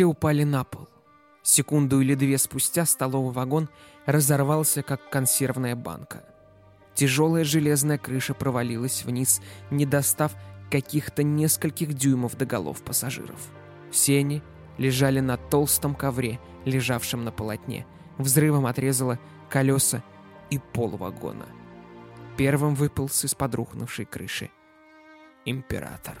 все упали на пол. Секунду или две спустя столовый вагон разорвался, как консервная банка. Тяжелая железная крыша провалилась вниз, не достав каких-то нескольких дюймов до голов пассажиров. Все они лежали на толстом ковре, лежавшем на полотне. Взрывом отрезало колеса и пол вагона. Первым выполз из-под рухнувшей крыши император.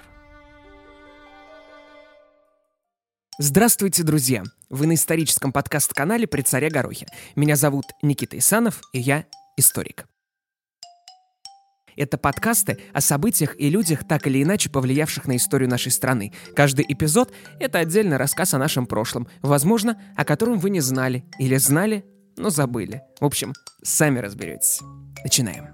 Здравствуйте, друзья! Вы на историческом подкаст-канале «При царе Горохе». Меня зовут Никита Исанов, и я историк. Это подкасты о событиях и людях, так или иначе повлиявших на историю нашей страны. Каждый эпизод — это отдельный рассказ о нашем прошлом, возможно, о котором вы не знали или знали, но забыли. В общем, сами разберетесь. Начинаем.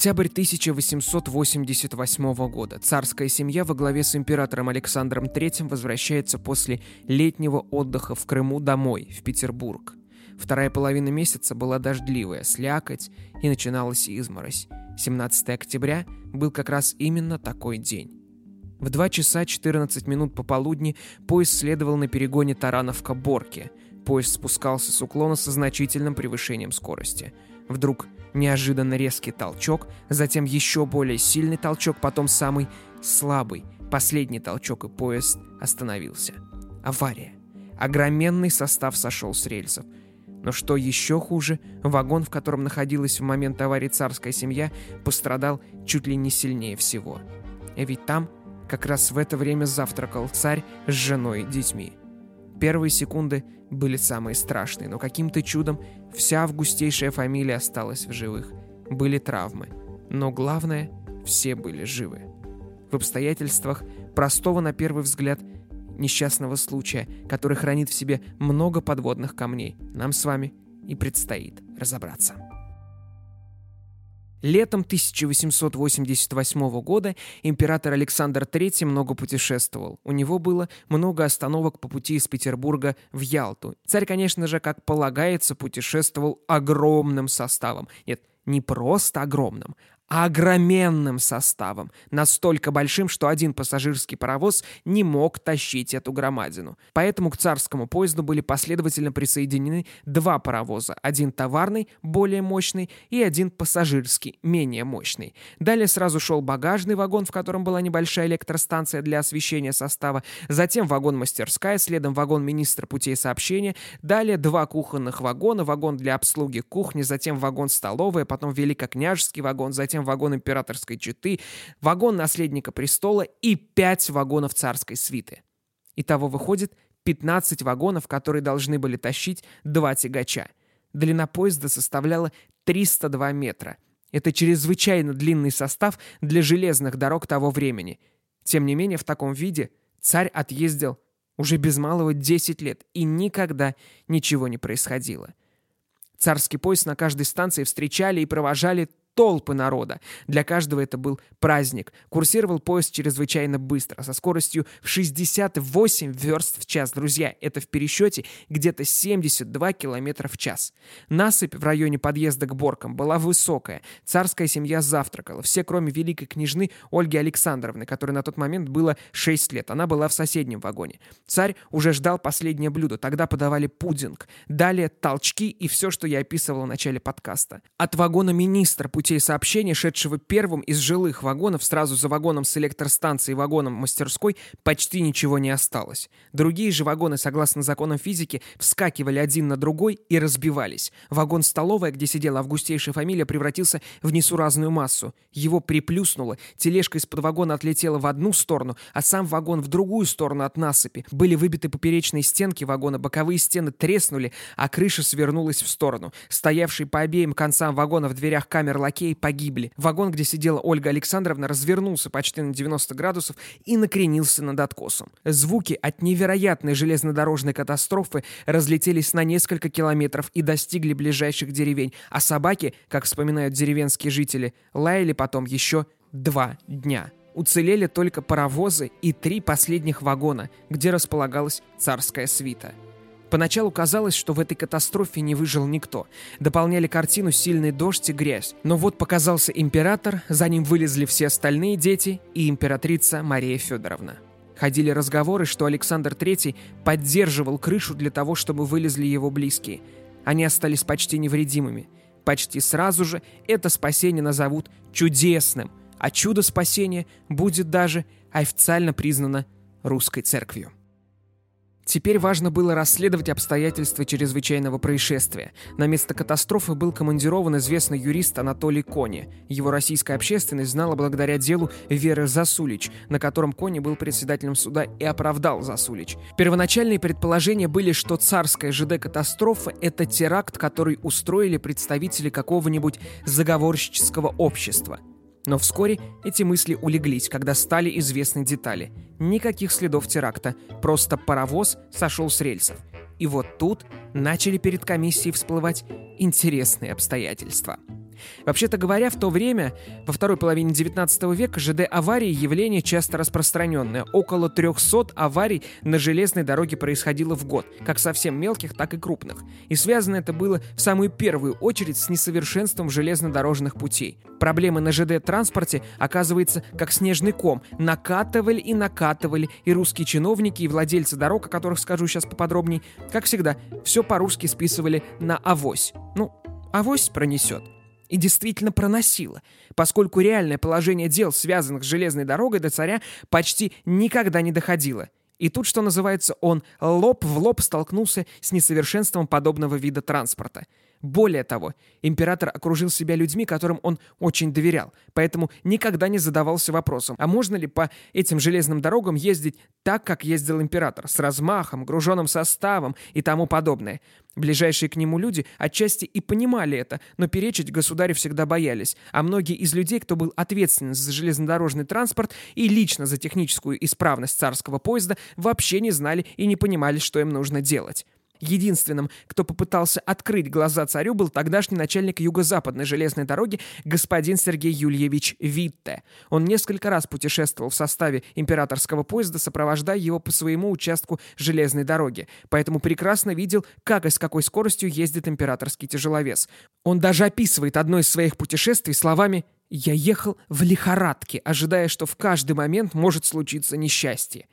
Октябрь 1888 года. Царская семья во главе с императором Александром III возвращается после летнего отдыха в Крыму домой, в Петербург. Вторая половина месяца была дождливая, слякоть, и начиналась изморозь. 17 октября был как раз именно такой день. В 2 часа 14 минут пополудни поезд следовал на перегоне Тарановка-Борки. Поезд спускался с уклона со значительным превышением скорости. Вдруг Неожиданно резкий толчок, затем еще более сильный толчок, потом самый слабый, последний толчок, и поезд остановился. Авария. Огроменный состав сошел с рельсов. Но что еще хуже, вагон, в котором находилась в момент аварии царская семья, пострадал чуть ли не сильнее всего. Ведь там как раз в это время завтракал царь с женой и детьми. Первые секунды были самые страшные, но каким-то чудом вся августейшая фамилия осталась в живых. Были травмы, но главное, все были живы. В обстоятельствах простого на первый взгляд несчастного случая, который хранит в себе много подводных камней, нам с вами и предстоит разобраться. Летом 1888 года император Александр III много путешествовал. У него было много остановок по пути из Петербурга в Ялту. Царь, конечно же, как полагается, путешествовал огромным составом. Нет, не просто огромным, огроменным составом, настолько большим, что один пассажирский паровоз не мог тащить эту громадину. Поэтому к царскому поезду были последовательно присоединены два паровоза, один товарный, более мощный, и один пассажирский, менее мощный. Далее сразу шел багажный вагон, в котором была небольшая электростанция для освещения состава, затем вагон-мастерская, следом вагон министра путей сообщения, далее два кухонных вагона, вагон для обслуги кухни, затем вагон-столовая, потом великокняжеский вагон, затем затем вагон императорской четы, вагон наследника престола и 5 вагонов царской свиты. Итого выходит 15 вагонов, которые должны были тащить два тягача. Длина поезда составляла 302 метра. Это чрезвычайно длинный состав для железных дорог того времени. Тем не менее, в таком виде царь отъездил уже без малого 10 лет, и никогда ничего не происходило. Царский поезд на каждой станции встречали и провожали толпы народа. Для каждого это был праздник. Курсировал поезд чрезвычайно быстро, со скоростью в 68 верст в час. Друзья, это в пересчете где-то 72 километра в час. Насыпь в районе подъезда к Боркам была высокая. Царская семья завтракала. Все, кроме великой княжны Ольги Александровны, которой на тот момент было 6 лет. Она была в соседнем вагоне. Царь уже ждал последнее блюдо. Тогда подавали пудинг. Далее толчки и все, что я описывал в начале подкаста. От вагона министра путей сообщения, шедшего первым из жилых вагонов, сразу за вагоном с электростанцией и вагоном мастерской, почти ничего не осталось. Другие же вагоны, согласно законам физики, вскакивали один на другой и разбивались. Вагон-столовая, где сидела августейшая фамилия, превратился в несуразную массу. Его приплюснуло, тележка из-под вагона отлетела в одну сторону, а сам вагон в другую сторону от насыпи. Были выбиты поперечные стенки вагона, боковые стены треснули, а крыша свернулась в сторону. Стоявший по обеим концам вагона в дверях камер лакеи погибли. Вагон, где сидела Ольга Александровна, развернулся почти на 90 градусов и накренился над откосом. Звуки от невероятной железнодорожной катастрофы разлетелись на несколько километров и достигли ближайших деревень, а собаки, как вспоминают деревенские жители, лаяли потом еще два дня. Уцелели только паровозы и три последних вагона, где располагалась царская свита. Поначалу казалось, что в этой катастрофе не выжил никто. Дополняли картину сильный дождь и грязь. Но вот показался император, за ним вылезли все остальные дети и императрица Мария Федоровна. Ходили разговоры, что Александр III поддерживал крышу для того, чтобы вылезли его близкие. Они остались почти невредимыми. Почти сразу же это спасение назовут чудесным, а чудо спасения будет даже официально признано русской церковью. Теперь важно было расследовать обстоятельства чрезвычайного происшествия. На место катастрофы был командирован известный юрист Анатолий Кони. Его российская общественность знала благодаря делу Веры Засулич, на котором Кони был председателем суда и оправдал Засулич. Первоначальные предположения были, что царская ЖД-катастрофа — это теракт, который устроили представители какого-нибудь заговорщического общества. Но вскоре эти мысли улеглись, когда стали известны детали. Никаких следов теракта, просто паровоз сошел с рельсов. И вот тут начали перед комиссией всплывать интересные обстоятельства. Вообще-то говоря, в то время, во второй половине 19 века, ЖД-аварии – явление часто распространенное. Около 300 аварий на железной дороге происходило в год, как совсем мелких, так и крупных. И связано это было в самую первую очередь с несовершенством железнодорожных путей. Проблемы на ЖД-транспорте, оказывается, как снежный ком, накатывали и накатывали, и русские чиновники, и владельцы дорог, о которых скажу сейчас поподробнее, как всегда, все по-русски списывали на авось. Ну, авось пронесет и действительно проносило, поскольку реальное положение дел, связанных с железной дорогой до царя, почти никогда не доходило. И тут, что называется, он лоб в лоб столкнулся с несовершенством подобного вида транспорта – более того, император окружил себя людьми, которым он очень доверял, поэтому никогда не задавался вопросом, а можно ли по этим железным дорогам ездить так, как ездил император, с размахом, груженным составом и тому подобное. Ближайшие к нему люди отчасти и понимали это, но перечить государю всегда боялись, а многие из людей, кто был ответственен за железнодорожный транспорт и лично за техническую исправность царского поезда, вообще не знали и не понимали, что им нужно делать. Единственным, кто попытался открыть глаза царю, был тогдашний начальник юго-западной железной дороги господин Сергей Юльевич Витте. Он несколько раз путешествовал в составе императорского поезда, сопровождая его по своему участку железной дороги, поэтому прекрасно видел, как и с какой скоростью ездит императорский тяжеловес. Он даже описывает одно из своих путешествий словами «Я ехал в лихорадке, ожидая, что в каждый момент может случиться несчастье».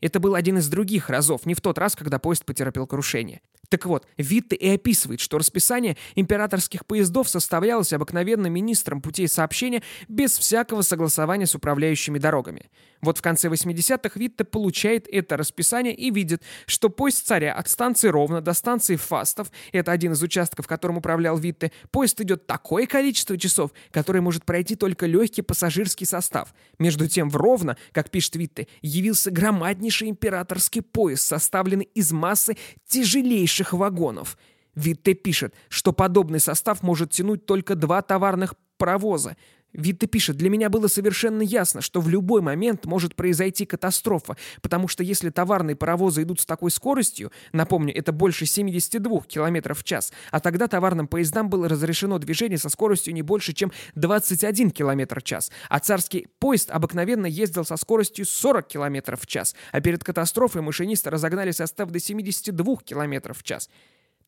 Это был один из других разов, не в тот раз, когда поезд потерпел крушение. Так вот, Витте и описывает, что расписание императорских поездов составлялось обыкновенно министром путей сообщения без всякого согласования с управляющими дорогами. Вот в конце 80-х Витте получает это расписание и видит, что поезд царя от станции Ровно до станции Фастов, это один из участков, которым управлял Витте, поезд идет такое количество часов, которое может пройти только легкий пассажирский состав. Между тем в Ровно, как пишет Витте, явился громаднейший императорский поезд, составленный из массы тяжелейших вагонов. Витте пишет, что подобный состав может тянуть только два товарных паровоза. Витте пишет, для меня было совершенно ясно, что в любой момент может произойти катастрофа, потому что если товарные паровозы идут с такой скоростью, напомню, это больше 72 км в час, а тогда товарным поездам было разрешено движение со скоростью не больше, чем 21 км в час, а царский поезд обыкновенно ездил со скоростью 40 км в час, а перед катастрофой машинисты разогнали состав до 72 км в час.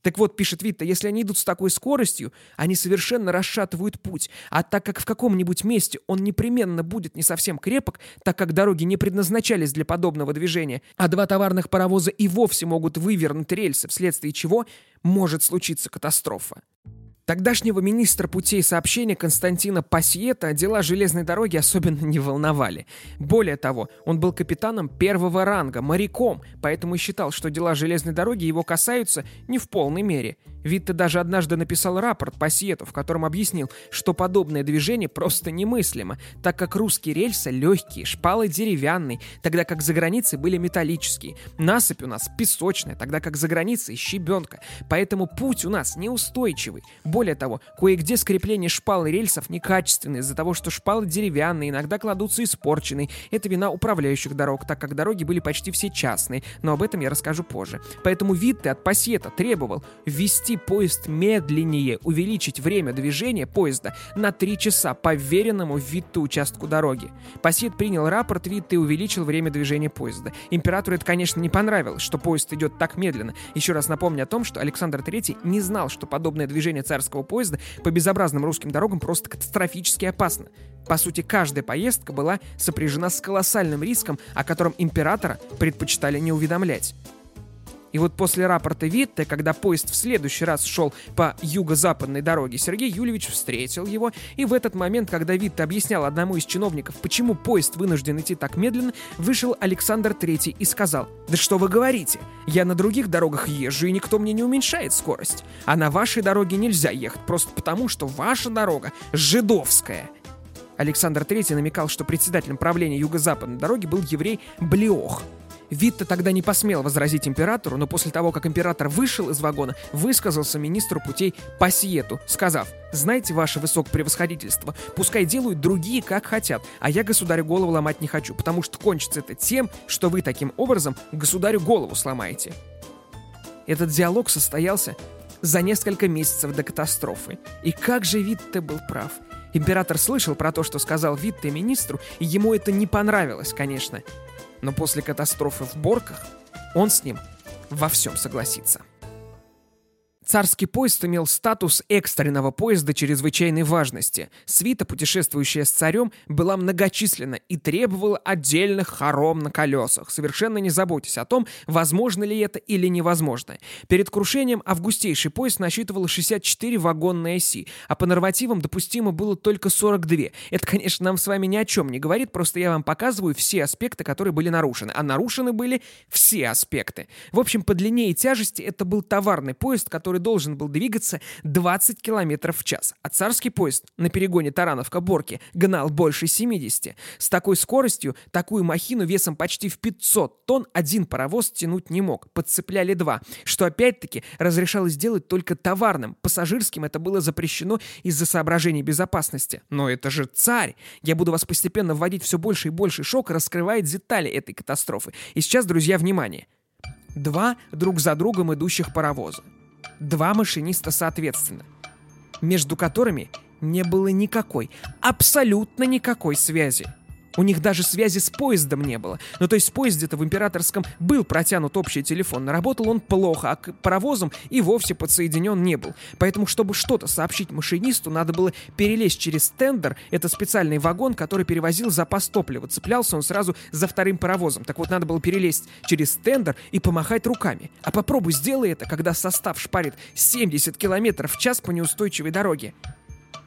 Так вот, пишет Витта, если они идут с такой скоростью, они совершенно расшатывают путь. А так как в каком-нибудь месте он непременно будет не совсем крепок, так как дороги не предназначались для подобного движения, а два товарных паровоза и вовсе могут вывернуть рельсы, вследствие чего может случиться катастрофа. Тогдашнего министра путей сообщения Константина Пасьета дела железной дороги особенно не волновали. Более того, он был капитаном первого ранга, моряком, поэтому считал, что дела железной дороги его касаются не в полной мере – Витте даже однажды написал рапорт по Сиету, в котором объяснил, что подобное движение просто немыслимо, так как русские рельсы легкие, шпалы деревянные, тогда как за границей были металлические. Насыпь у нас песочная, тогда как за границей щебенка. Поэтому путь у нас неустойчивый. Более того, кое-где скрепление шпал и рельсов некачественные из-за того, что шпалы деревянные, иногда кладутся испорченные. Это вина управляющих дорог, так как дороги были почти все частные, но об этом я расскажу позже. Поэтому Витте от Пассета требовал ввести поезд медленнее, увеличить время движения поезда на 3 часа по веренному Витте участку дороги. Пассет принял рапорт Витте и увеличил время движения поезда. Императору это, конечно, не понравилось, что поезд идет так медленно. Еще раз напомню о том, что Александр III не знал, что подобное движение царского поезда по безобразным русским дорогам просто катастрофически опасно. По сути, каждая поездка была сопряжена с колоссальным риском, о котором императора предпочитали не уведомлять. И вот после рапорта Витте, когда поезд в следующий раз шел по юго-западной дороге, Сергей Юльевич встретил его, и в этот момент, когда Витте объяснял одному из чиновников, почему поезд вынужден идти так медленно, вышел Александр Третий и сказал, «Да что вы говорите? Я на других дорогах езжу, и никто мне не уменьшает скорость. А на вашей дороге нельзя ехать, просто потому, что ваша дорога жидовская». Александр III намекал, что председателем правления юго-западной дороги был еврей Блеох. Витте тогда не посмел возразить императору, но после того, как император вышел из вагона, высказался министру путей Пассиету, сказав, «Знаете, ваше высокопревосходительство, пускай делают другие, как хотят, а я государю голову ломать не хочу, потому что кончится это тем, что вы таким образом государю голову сломаете». Этот диалог состоялся за несколько месяцев до катастрофы. И как же Витте был прав. Император слышал про то, что сказал Витте министру, и ему это не понравилось, конечно но после катастрофы в Борках он с ним во всем согласится. Царский поезд имел статус экстренного поезда чрезвычайной важности. Свита, путешествующая с царем, была многочисленна и требовала отдельных хором на колесах. Совершенно не заботьтесь о том, возможно ли это или невозможно. Перед крушением августейший поезд насчитывал 64 вагонные оси, а по нормативам допустимо было только 42. Это, конечно, нам с вами ни о чем не говорит, просто я вам показываю все аспекты, которые были нарушены. А нарушены были все аспекты. В общем, по длине и тяжести это был товарный поезд, который который должен был двигаться 20 км в час, а царский поезд на перегоне Тарановка-Борки гнал больше 70. С такой скоростью такую махину весом почти в 500 тонн один паровоз тянуть не мог, подцепляли два, что опять-таки разрешалось делать только товарным, пассажирским это было запрещено из-за соображений безопасности. Но это же царь! Я буду вас постепенно вводить все больше и больше шок, раскрывая детали этой катастрофы. И сейчас, друзья, внимание! Два друг за другом идущих паровоза два машиниста соответственно, между которыми не было никакой, абсолютно никакой связи. У них даже связи с поездом не было. Ну, то есть в поезде-то в императорском был протянут общий телефон, работал он плохо, а к паровозам и вовсе подсоединен не был. Поэтому, чтобы что-то сообщить машинисту, надо было перелезть через тендер. Это специальный вагон, который перевозил запас топлива. Цеплялся он сразу за вторым паровозом. Так вот, надо было перелезть через тендер и помахать руками. А попробуй сделай это, когда состав шпарит 70 км в час по неустойчивой дороге.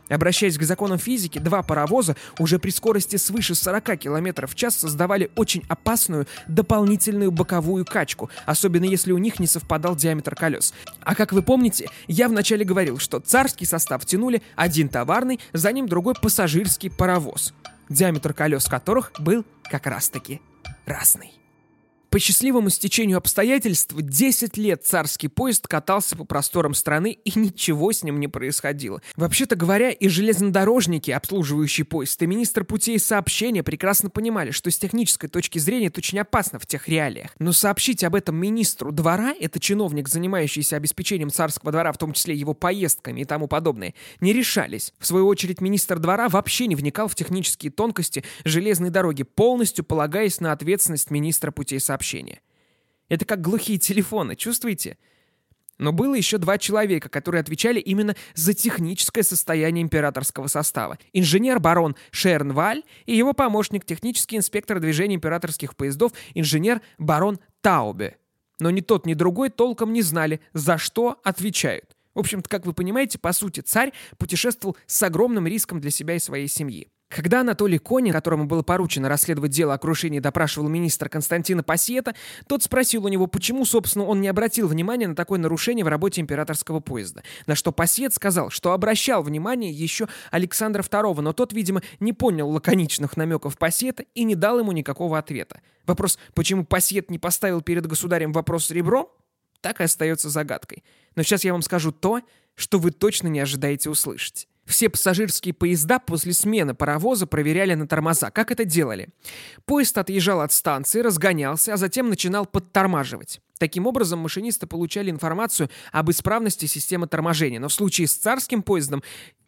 Обращаясь к законам физики, два паровоза уже при скорости свыше 40 км в час создавали очень опасную дополнительную боковую качку, особенно если у них не совпадал диаметр колес. А как вы помните, я вначале говорил, что царский состав тянули один товарный, за ним другой пассажирский паровоз, диаметр колес которых был как раз-таки разный. По счастливому стечению обстоятельств 10 лет царский поезд катался по просторам страны, и ничего с ним не происходило. Вообще-то говоря, и железнодорожники, обслуживающие поезд, и министр путей сообщения прекрасно понимали, что с технической точки зрения это очень опасно в тех реалиях. Но сообщить об этом министру двора, это чиновник, занимающийся обеспечением царского двора, в том числе его поездками и тому подобное, не решались. В свою очередь, министр двора вообще не вникал в технические тонкости железной дороги, полностью полагаясь на ответственность министра путей сообщения сообщения. Это как глухие телефоны, чувствуете? Но было еще два человека, которые отвечали именно за техническое состояние императорского состава. Инженер-барон Шернваль и его помощник, технический инспектор движения императорских поездов, инженер-барон Таубе. Но ни тот, ни другой толком не знали, за что отвечают. В общем-то, как вы понимаете, по сути, царь путешествовал с огромным риском для себя и своей семьи. Когда Анатолий Конин, которому было поручено расследовать дело о крушении, допрашивал министра Константина Пассета, тот спросил у него, почему, собственно, он не обратил внимания на такое нарушение в работе императорского поезда. На что Пассет сказал, что обращал внимание еще Александра II, но тот, видимо, не понял лаконичных намеков Пассета и не дал ему никакого ответа. Вопрос, почему Пассет не поставил перед государем вопрос с ребром? так и остается загадкой. Но сейчас я вам скажу то, что вы точно не ожидаете услышать. Все пассажирские поезда после смены паровоза проверяли на тормоза. Как это делали? Поезд отъезжал от станции, разгонялся, а затем начинал подтормаживать. Таким образом, машинисты получали информацию об исправности системы торможения. Но в случае с царским поездом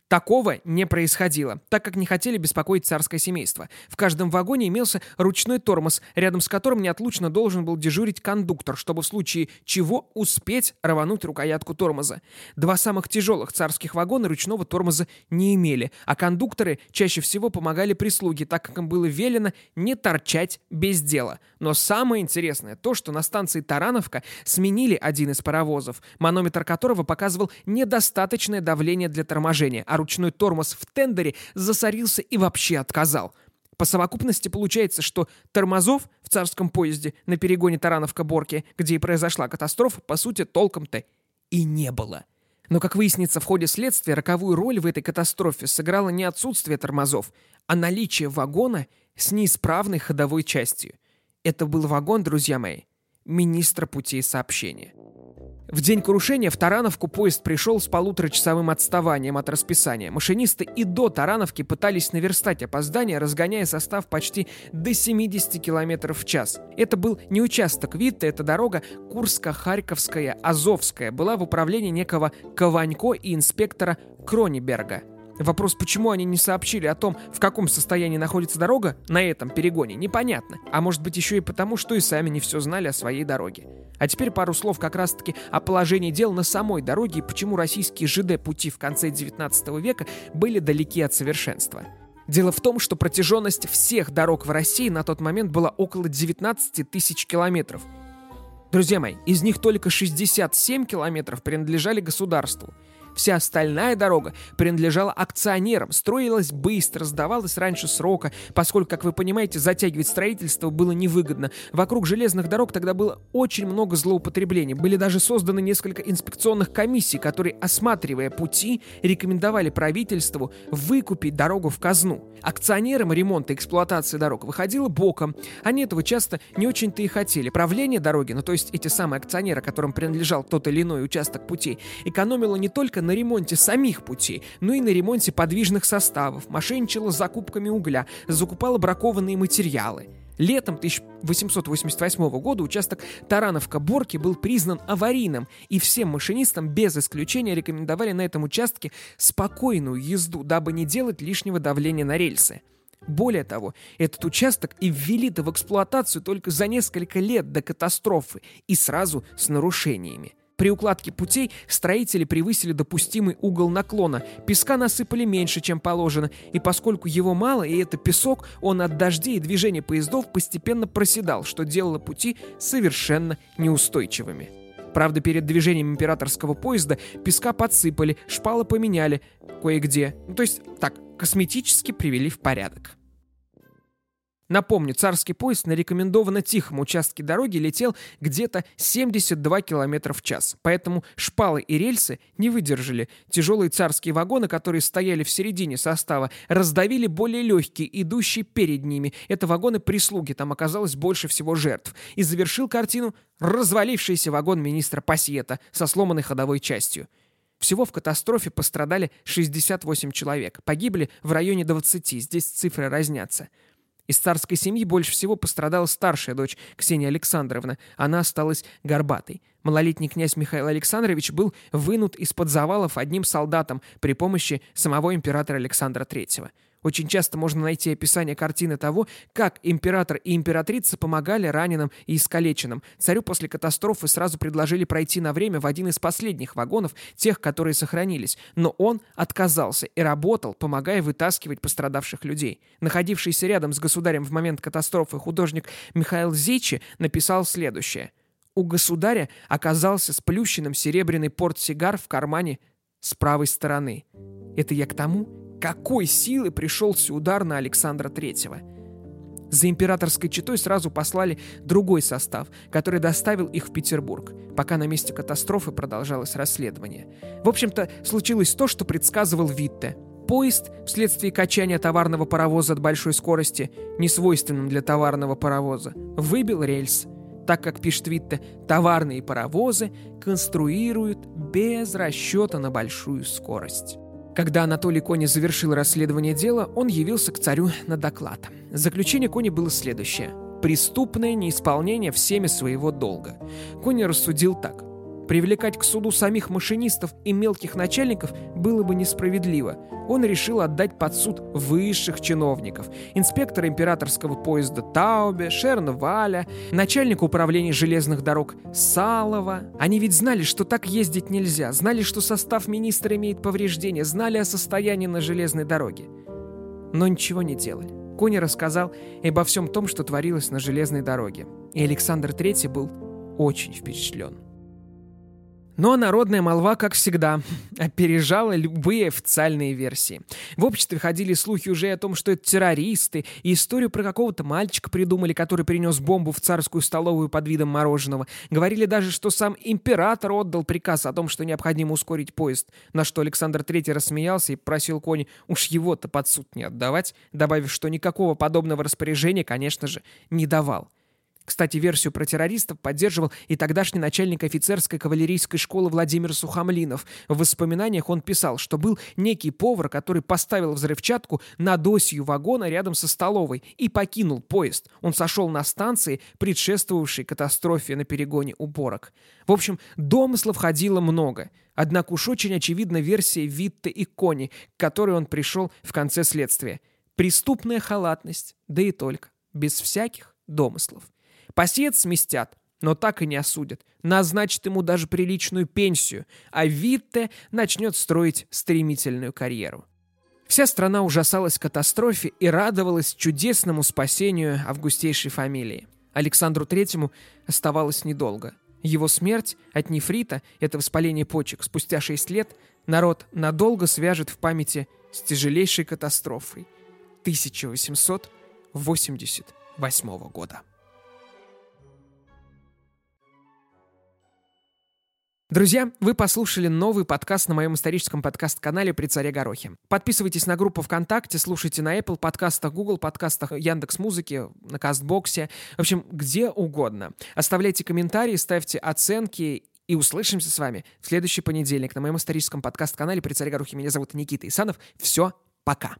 Такого не происходило, так как не хотели беспокоить царское семейство. В каждом вагоне имелся ручной тормоз, рядом с которым неотлучно должен был дежурить кондуктор, чтобы в случае чего успеть рвануть рукоятку тормоза. Два самых тяжелых царских вагона ручного тормоза не имели, а кондукторы чаще всего помогали прислуге, так как им было велено не торчать без дела. Но самое интересное то, что на станции Тарановка сменили один из паровозов, манометр которого показывал недостаточное давление для торможения, а ручной тормоз в тендере засорился и вообще отказал. По совокупности получается, что тормозов в царском поезде на перегоне Тарановка-Борки, где и произошла катастрофа, по сути, толком-то и не было. Но, как выяснится в ходе следствия, роковую роль в этой катастрофе сыграло не отсутствие тормозов, а наличие вагона с неисправной ходовой частью. Это был вагон, друзья мои, министра путей сообщения. В день крушения в Тарановку поезд пришел с полуторачасовым отставанием от расписания. Машинисты и до Тарановки пытались наверстать опоздание, разгоняя состав почти до 70 км в час. Это был не участок Витта, это дорога Курско-Харьковская, Азовская, была в управлении некого Кованько и инспектора Крониберга. Вопрос, почему они не сообщили о том, в каком состоянии находится дорога на этом перегоне, непонятно. А может быть еще и потому, что и сами не все знали о своей дороге. А теперь пару слов как раз-таки о положении дел на самой дороге и почему российские ЖД-пути в конце 19 века были далеки от совершенства. Дело в том, что протяженность всех дорог в России на тот момент была около 19 тысяч километров. Друзья мои, из них только 67 километров принадлежали государству – Вся остальная дорога принадлежала акционерам, строилась быстро, сдавалась раньше срока, поскольку, как вы понимаете, затягивать строительство было невыгодно. Вокруг железных дорог тогда было очень много злоупотреблений. Были даже созданы несколько инспекционных комиссий, которые, осматривая пути, рекомендовали правительству выкупить дорогу в казну. Акционерам ремонта и эксплуатации дорог выходило боком. Они этого часто не очень-то и хотели. Правление дороги, ну то есть эти самые акционеры, которым принадлежал тот или иной участок путей, экономило не только на ремонте самих путей, но и на ремонте подвижных составов, мошенничала с закупками угля, закупала бракованные материалы. Летом 1888 года участок Тарановка-Борки был признан аварийным, и всем машинистам без исключения рекомендовали на этом участке спокойную езду, дабы не делать лишнего давления на рельсы. Более того, этот участок и ввели-то в эксплуатацию только за несколько лет до катастрофы и сразу с нарушениями. При укладке путей строители превысили допустимый угол наклона. Песка насыпали меньше, чем положено, и поскольку его мало, и это песок, он от дождей и движения поездов постепенно проседал, что делало пути совершенно неустойчивыми. Правда, перед движением императорского поезда песка подсыпали, шпалы поменяли кое-где. Ну, то есть, так, косметически привели в порядок. Напомню, царский поезд на рекомендованно тихом участке дороги летел где-то 72 км в час, поэтому шпалы и рельсы не выдержали. Тяжелые царские вагоны, которые стояли в середине состава, раздавили более легкие, идущие перед ними. Это вагоны прислуги, там оказалось больше всего жертв. И завершил картину развалившийся вагон министра Пассиета со сломанной ходовой частью. Всего в катастрофе пострадали 68 человек. Погибли в районе 20, здесь цифры разнятся. Из царской семьи больше всего пострадала старшая дочь Ксения Александровна. Она осталась горбатой. Малолетний князь Михаил Александрович был вынут из-под завалов одним солдатом при помощи самого императора Александра III. Очень часто можно найти описание картины того, как император и императрица помогали раненым и искалеченным. Царю после катастрофы сразу предложили пройти на время в один из последних вагонов, тех, которые сохранились, но он отказался и работал, помогая вытаскивать пострадавших людей. Находившийся рядом с государем в момент катастрофы художник Михаил Зейчи написал следующее. У государя оказался сплющенным серебряный портсигар в кармане с правой стороны. Это я к тому, какой силы пришелся удар на Александра Третьего. За императорской четой сразу послали другой состав, который доставил их в Петербург, пока на месте катастрофы продолжалось расследование. В общем-то, случилось то, что предсказывал Витте. Поезд, вследствие качания товарного паровоза от большой скорости, несвойственным для товарного паровоза, выбил рельс. так как, пишет Витте, товарные паровозы конструируют без расчета на большую скорость. Когда Анатолий Кони завершил расследование дела, он явился к царю на доклад. Заключение Кони было следующее. Преступное неисполнение всеми своего долга. Кони рассудил так. Привлекать к суду самих машинистов и мелких начальников было бы несправедливо. Он решил отдать под суд высших чиновников. Инспектора императорского поезда Таубе, Шерна Валя, начальника управления железных дорог Салова. Они ведь знали, что так ездить нельзя, знали, что состав министра имеет повреждения, знали о состоянии на железной дороге. Но ничего не делали. Кони рассказал обо всем том, что творилось на железной дороге. И Александр III был очень впечатлен. Но народная молва, как всегда, опережала любые официальные версии. В обществе ходили слухи уже о том, что это террористы, и историю про какого-то мальчика придумали, который принес бомбу в царскую столовую под видом мороженого. Говорили даже, что сам император отдал приказ о том, что необходимо ускорить поезд, на что Александр III рассмеялся и просил Кони уж его-то под суд не отдавать, добавив, что никакого подобного распоряжения, конечно же, не давал. Кстати, версию про террористов поддерживал и тогдашний начальник офицерской кавалерийской школы Владимир Сухомлинов. В воспоминаниях он писал, что был некий повар, который поставил взрывчатку над осью вагона рядом со столовой и покинул поезд. Он сошел на станции, предшествовавшей катастрофе на перегоне уборок. В общем, домыслов ходило много. Однако уж очень очевидна версия Витте и Кони, к которой он пришел в конце следствия. Преступная халатность, да и только, без всяких домыслов. Посед сместят, но так и не осудят. Назначат ему даже приличную пенсию, а Витте начнет строить стремительную карьеру. Вся страна ужасалась катастрофе и радовалась чудесному спасению августейшей фамилии. Александру Третьему оставалось недолго. Его смерть от нефрита, это воспаление почек, спустя шесть лет, народ надолго свяжет в памяти с тяжелейшей катастрофой 1888 года. Друзья, вы послушали новый подкаст на моем историческом подкаст-канале «При царе Горохе». Подписывайтесь на группу ВКонтакте, слушайте на Apple подкастах, Google подкастах, Яндекс Музыки, на Кастбоксе, в общем, где угодно. Оставляйте комментарии, ставьте оценки и услышимся с вами в следующий понедельник на моем историческом подкаст-канале «При царе Горохе». Меня зовут Никита Исанов. Все, пока.